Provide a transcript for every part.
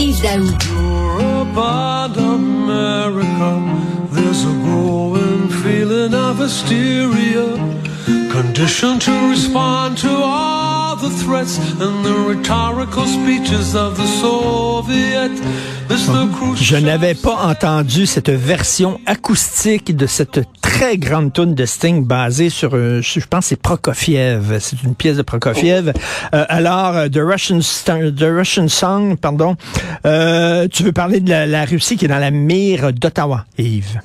Yves Daou. There's a growing feeling of hysteria, conditioned to respond to all the threats and the rhetorical speeches of the Soviet. Je n'avais pas entendu cette version acoustique de cette très grande tune de Sting basée sur, euh, je pense, c'est Prokofiev. C'est une pièce de Prokofiev. Euh, alors, euh, The Russian, The Russian Song, pardon. Euh, tu veux parler de la, la Russie qui est dans la mire d'Ottawa, Yves?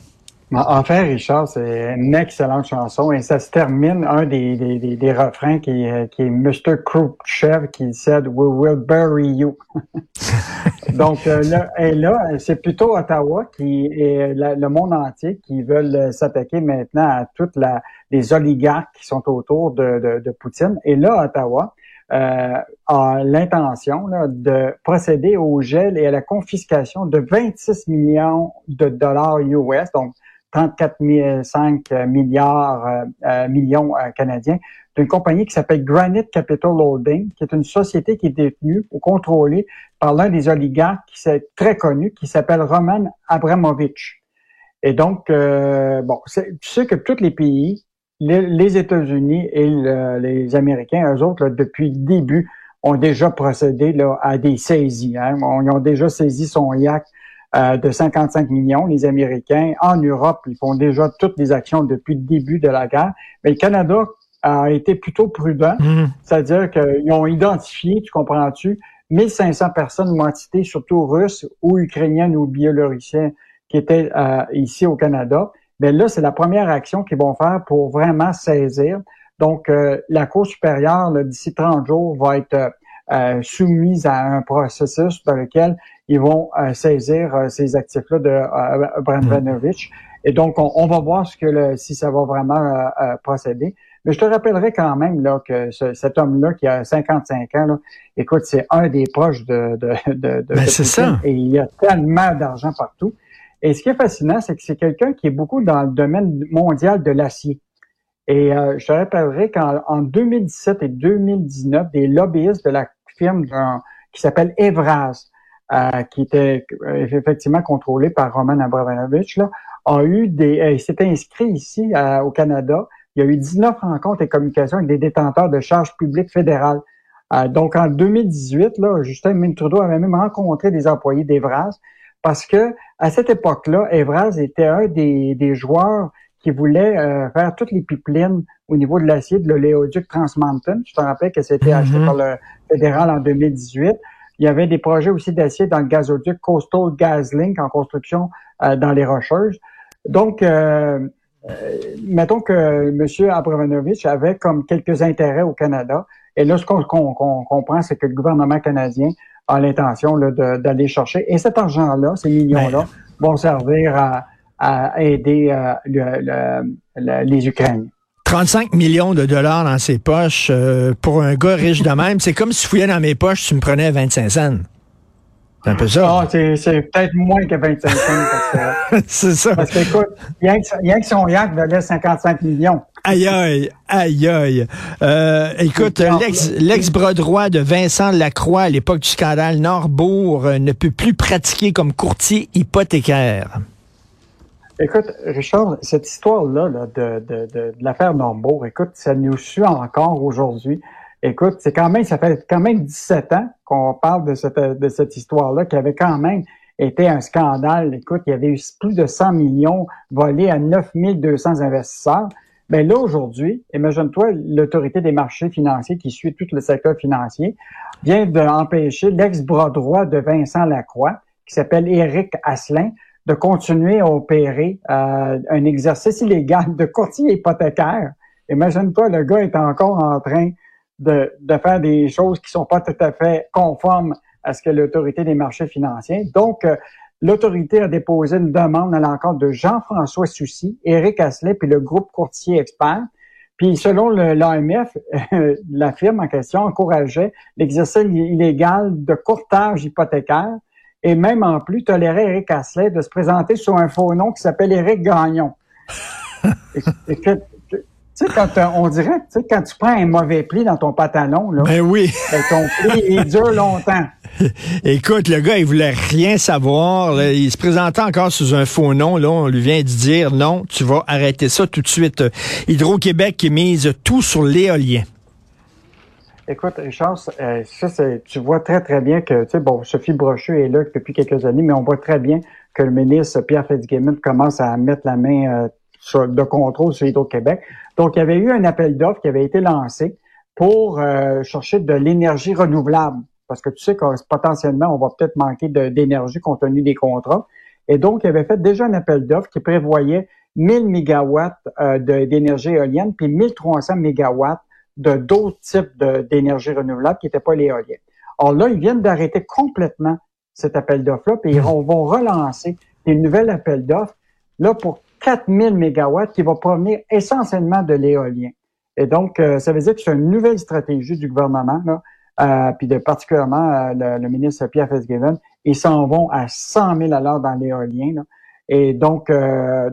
En fait, Richard, c'est une excellente chanson et ça se termine, un des, des, des, refrains qui, qui est Mr. Khrushchev qui said We will bury you. Donc euh, là, et là, c'est plutôt Ottawa qui et le monde entier qui veulent s'attaquer maintenant à toutes les oligarques qui sont autour de, de, de Poutine. Et là, Ottawa euh, a l'intention de procéder au gel et à la confiscation de 26 millions de dollars US, donc 34,5 milliards euh, euh, millions euh, canadiens d'une compagnie qui s'appelle Granite Capital Holding, qui est une société qui est détenue ou contrôlée par l'un des oligarques qui est très connu, qui s'appelle Roman Abramovich. Et donc, bon, tu sais que tous les pays, les, États-Unis et les Américains, eux autres, depuis le début, ont déjà procédé là, à des saisies. Hein. Ils ont déjà saisi son yacht euh, de 55 millions, les Américains. En Europe, ils font déjà toutes les actions depuis le début de la guerre. Mais le Canada a été plutôt prudent, mmh. c'est-à-dire qu'ils ont identifié, tu comprends-tu, 1500 personnes d'identité, surtout russes ou ukrainiennes ou biélorussiennes, qui étaient euh, ici au Canada. Mais là, c'est la première action qu'ils vont faire pour vraiment saisir. Donc, euh, la Cour supérieure, d'ici 30 jours, va être soumise à un processus dans lequel ils vont euh, saisir euh, ces actifs-là de euh, Et donc, on, va voir ce que le, si ça va vraiment euh, procéder. Mais je te rappellerai quand même là que cet homme-là qui a 55 ans, là, écoute, c'est un des proches de de de, de, ben, c'est ça. Et il y a tellement d'argent partout. Et ce qui est fascinant, c'est que c'est quelqu'un qui est beaucoup dans le domaine mondial de l'acier. Et je te rappellerai qu'en 2017 et 2019, des lobbyistes de la qui s'appelle Evraz euh, qui était euh, effectivement contrôlé par Roman Abramovich, là, a eu des, euh, il s'est inscrit ici au Canada. Il y a eu 19 rencontres et communications avec des détenteurs de charges publiques fédérales. donc en 2018, là, Justin Trudeau avait même rencontré des employés d'Evraz parce que à cette époque-là, Evraz était un des, des joueurs qui voulait faire toutes les pipelines au niveau de l'acier de l'oléoduc Trans Mountain. Je te rappelle que c'était acheté mm-hmm. par le fédéral en 2018. Il y avait des projets aussi d'acier dans le gazoduc Coastal GasLink en construction euh, dans les Rocheuses. Donc, euh, euh, mettons que M. Abramovich avait comme quelques intérêts au Canada. Et là, ce qu'on comprend, c'est que le gouvernement canadien a l'intention d'aller chercher. Et cet argent-là, ces millions-là, vont servir à, aider les Ukrainiens. 35 millions de dollars dans ses poches euh, pour un gars riche de même, c'est comme si je fouillais dans mes poches, tu me prenais 25 cents. C'est un peu ça. Ah, c'est peut-être moins que 25 cents. c'est ça. Parce que, écoute, rien que, son yacht valait 55 millions. Aïe, aïe, aïe, aïe. Euh, écoute, l'ex-bras droit de Vincent Lacroix à l'époque du scandale Norbourg euh, ne peut plus pratiquer comme courtier hypothécaire. Écoute, Richard, cette histoire-là de, de, de, l'affaire Nombourg, écoute, ça nous suit encore aujourd'hui. Écoute, c'est quand même, ça fait quand même 17 ans qu'on parle de cette, de cette histoire-là, qui avait quand même été un scandale. Écoute, il y avait eu plus de 100 millions volés à 9200 investisseurs. Mais là, aujourd'hui, imagine-toi, l'autorité des marchés financiers qui suit tout le secteur financier vient d'empêcher l'ex-bras droit de Vincent Lacroix, qui s'appelle Éric Asselin, de continuer à opérer euh, un exercice illégal de courtier hypothécaire. Imagine-toi, le gars est encore en train de, de faire des choses qui sont pas tout à fait conformes à ce que l'autorité des marchés financiers. Donc, euh, l'autorité a déposé une demande à l'encontre de Jean-François Soucy, Éric Asselet, puis le groupe courtier expert. Puis selon l'AMF, la firme en question encourageait l'exercice illégal de courtage hypothécaire et même en plus tolérer Eric Asselet de se présenter sous un faux nom qui s'appelle Éric Gagnon. Tu sais, quand on dirait, tu sais, quand tu prends un mauvais pli dans ton pantalon, là, ben oui. ben ton pli, il dure longtemps. Écoute, le gars, il voulait rien savoir. Il se présentait encore sous un faux nom. Là, on lui vient de dire non, tu vas arrêter ça tout de suite. Hydro-Québec qui mise tout sur l'éolien. Écoute, Richard, euh, ça, tu vois très, très bien que, tu sais, bon, Sophie Brochu est là depuis quelques années, mais on voit très bien que le ministre Pierre Fitzgibbon commence à mettre la main euh, de contrôle sur Hydro-Québec. Donc, il y avait eu un appel d'offres qui avait été lancé pour euh, chercher de l'énergie renouvelable. Parce que tu sais que potentiellement, on va peut-être manquer d'énergie compte tenu des contrats. Et donc, il avait fait déjà un appel d'offres qui prévoyait 1000 mégawatts d'énergie éolienne, puis 1300 mégawatts de d'autres types d'énergie renouvelable qui n'étaient pas l'éolienne. Alors là, ils viennent d'arrêter complètement cet appel d'offres-là, puis ils vont relancer une nouvelle appel d'offres, là, pour 4000 mégawatts qui va provenir essentiellement de l'éolien. Et donc, euh, ça veut dire que c'est une nouvelle stratégie du gouvernement, là, euh, puis de particulièrement euh, le, ministre Pierre Fitzgibbon. Ils s'en vont à 100 000 à l'heure dans l'éolien. Et donc,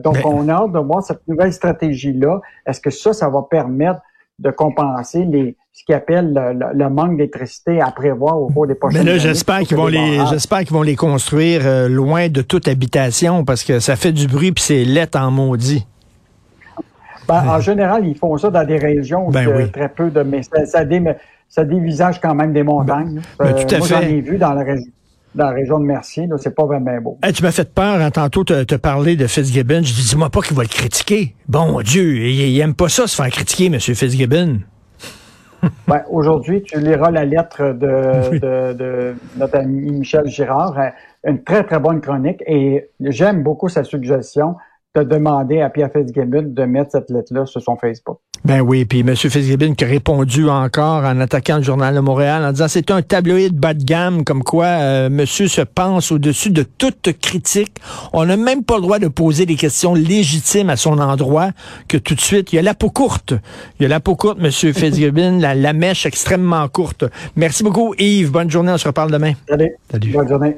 donc on a hâte de voir cette nouvelle stratégie-là. Est-ce que ça, ça va permettre de compenser les ce qu'ils appellent le, manque d'électricité à prévoir au cours des prochaines Mais là, j'espère qu'ils vont les, j'espère qu'ils vont les construire euh, loin de toute habitation parce que ça fait du bruit puis c'est laid en maudit. Ben, En général, ils font ça dans des régions ben où très peu de, mais ça, ça, dévisage quand même des montagnes. Ben, tout à euh, moi, j'en ai vu dans la région dans la région de Mercier. C'est pas vraiment beau. tu m'as fait peur hein, tantôt te, te parler de Fitzgibbon. Je dis, dis-moi pas qu'il va le critiquer. Bon Dieu, il, il, aime pas ça se faire critiquer, M. Fitzgibbon. ben, Aujourd'hui, tu liras la lettre de, de, de, notre ami Michel Girard. Euh, une très, très bonne chronique et j'aime beaucoup sa suggestion de demander à Pierre Fitzgibbon de mettre cette lettre-là sur son Facebook. Ben oui, puis M. Fitzgibbon qui a répondu encore en attaquant le Journal de Montréal en disant c'est un tabloïd bas de gamme, comme quoi euh, monsieur se pense au-dessus de toute critique. On n'a même pas le droit de poser des questions légitimes à son endroit, que tout de suite, il y a la peau courte. Il y a la peau courte, M. Fitzgibbon, la, la mèche extrêmement courte. Merci beaucoup, Yves. Bonne journée, on se reparle demain. Salut. Salut. Bonne journée.